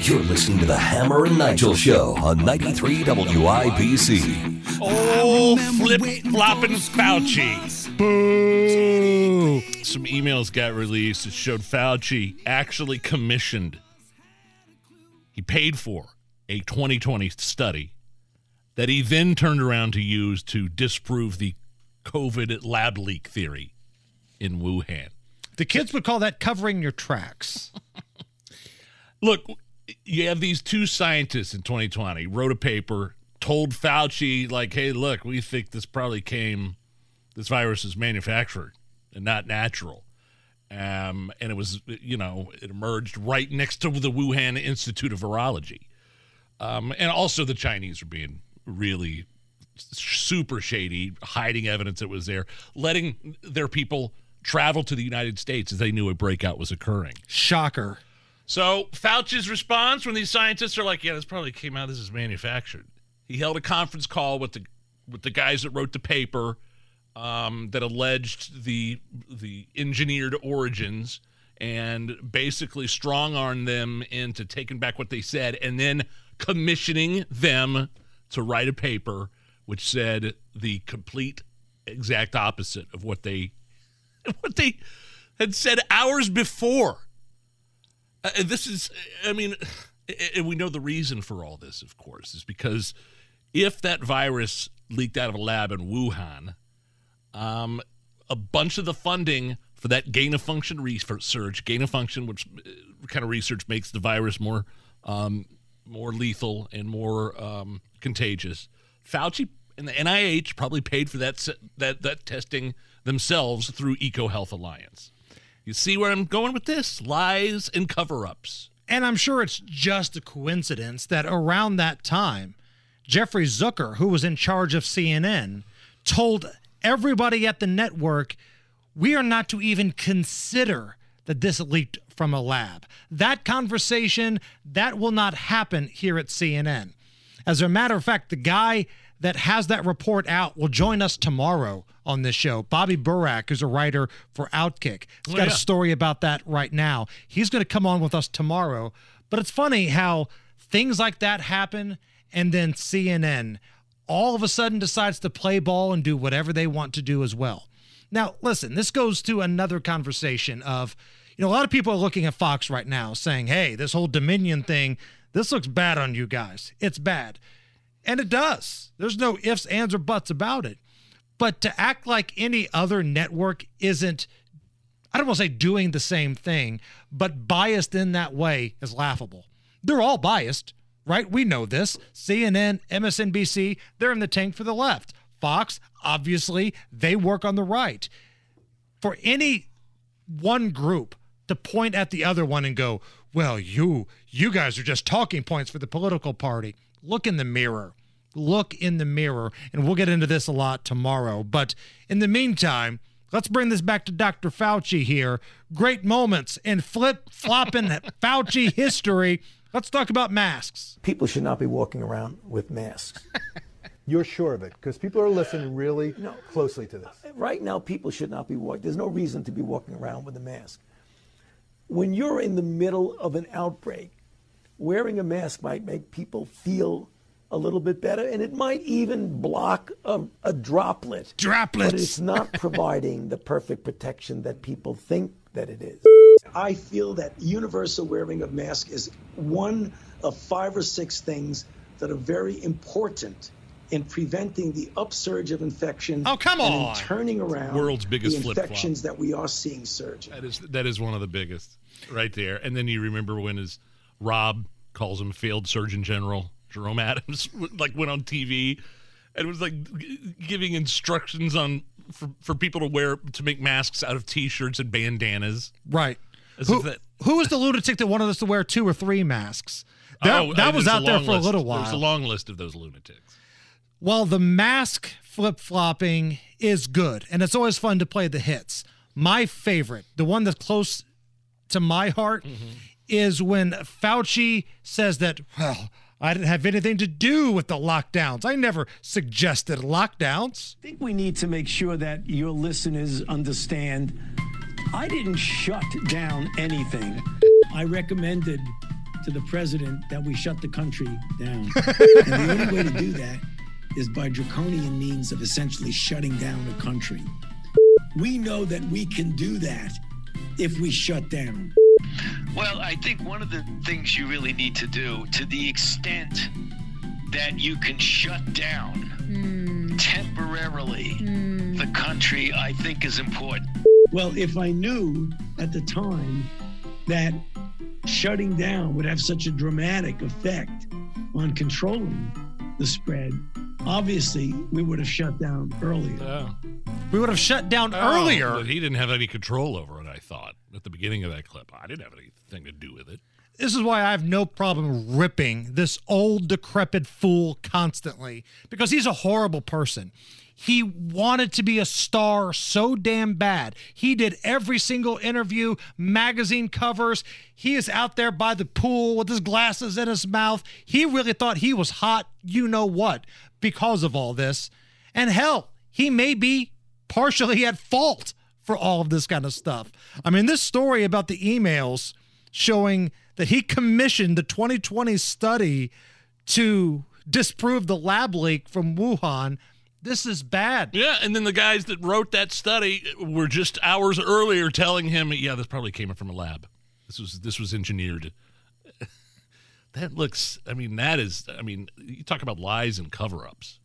You're listening to the Hammer and Nigel Show on 93 WIBC. Oh, flip flopping Fauci. Boo. Some emails got released that showed Fauci actually commissioned, he paid for a 2020 study that he then turned around to use to disprove the COVID lab leak theory in Wuhan. The kids would call that covering your tracks. Look, you have these two scientists in 2020 wrote a paper, told Fauci, like, hey, look, we think this probably came, this virus is manufactured and not natural. Um, and it was, you know, it emerged right next to the Wuhan Institute of Virology. Um, and also the Chinese are being really super shady, hiding evidence that was there, letting their people travel to the United States as they knew a breakout was occurring. Shocker. So Fauci's response when these scientists are like, "Yeah, this probably came out. This is manufactured." He held a conference call with the with the guys that wrote the paper um, that alleged the the engineered origins and basically strong armed them into taking back what they said and then commissioning them to write a paper which said the complete exact opposite of what they what they had said hours before. Uh, this is, I mean, and we know the reason for all this, of course, is because if that virus leaked out of a lab in Wuhan, um, a bunch of the funding for that gain of function research, gain of function, which uh, kind of research makes the virus more um, more lethal and more um, contagious. Fauci and the NIH probably paid for that that that testing themselves through EcoHealth Alliance. You see where I'm going with this? Lies and cover-ups. And I'm sure it's just a coincidence that around that time, Jeffrey Zucker, who was in charge of CNN, told everybody at the network, we are not to even consider that this leaked from a lab. That conversation, that will not happen here at CNN. As a matter of fact, the guy that has that report out will join us tomorrow on this show. Bobby Burack is a writer for Outkick. He's oh, got oh, yeah. a story about that right now. He's going to come on with us tomorrow. But it's funny how things like that happen and then CNN all of a sudden decides to play ball and do whatever they want to do as well. Now, listen, this goes to another conversation of, you know, a lot of people are looking at Fox right now saying, hey, this whole Dominion thing, this looks bad on you guys. It's bad. And it does. There's no ifs, ands, or buts about it. But to act like any other network isn't, I don't want to say doing the same thing, but biased in that way is laughable. They're all biased, right? We know this. CNN, MSNBC, they're in the tank for the left. Fox, obviously, they work on the right. For any one group to point at the other one and go, well, you you guys are just talking points for the political party. Look in the mirror look in the mirror. And we'll get into this a lot tomorrow. But in the meantime, let's bring this back to Dr. Fauci here. Great moments in flip flopping Fauci history. Let's talk about masks. People should not be walking around with masks. You're sure of it because people are listening really no, closely to this. Uh, right now, people should not be walking. There's no reason to be walking around with a mask. When you're in the middle of an outbreak, wearing a mask might make people feel a little bit better, and it might even block a, a droplet. Droplets. But it's not providing the perfect protection that people think that it is. I feel that universal wearing of mask is one of five or six things that are very important in preventing the upsurge of infection. Oh, come on! And turning around world's biggest the infections that we are seeing surge. That is that is one of the biggest, right there. And then you remember when is Rob calls him failed Surgeon General Jerome Adams like went on TV and was like giving instructions on for, for people to wear to make masks out of t-shirts and bandanas. Right. who, that, who was the lunatic that wanted us to wear two or three masks? That, oh, that was out there for list. a little while. There's a long list of those lunatics. Well, the mask flip flopping is good, and it's always fun to play the hits. My favorite, the one that's close to my heart, mm-hmm. Is when Fauci says that, well, I didn't have anything to do with the lockdowns. I never suggested lockdowns. I think we need to make sure that your listeners understand I didn't shut down anything. I recommended to the president that we shut the country down. and the only way to do that is by draconian means of essentially shutting down a country. We know that we can do that if we shut down. Well, I think one of the things you really need to do, to the extent that you can shut down hmm. temporarily hmm. the country, I think is important. Well, if I knew at the time that shutting down would have such a dramatic effect on controlling the spread, obviously we would have shut down earlier. Yeah. We would have shut down Oh, earlier. but he didn't have any control over it, I thought, at the beginning of that clip. I didn't have anything to do with it. This is why I have no problem ripping this old, decrepit fool constantly because he's a horrible person. He wanted to be a star so damn bad. He did every single interview, magazine covers. He is out there by the pool with his glasses in his mouth. He really thought he was hot, you know what, because of all this. And hell, he may be partially at fault for all of this kind of stuff. I mean, this story about the emails showing that he commissioned the 2020 study to disprove the lab leak from Wuhan. This is bad. Yeah, and then the guys that wrote that study were just hours earlier telling him, "Yeah, this probably came from a lab. This was this was engineered." that looks. I mean, that is. I mean, you talk about lies and cover-ups.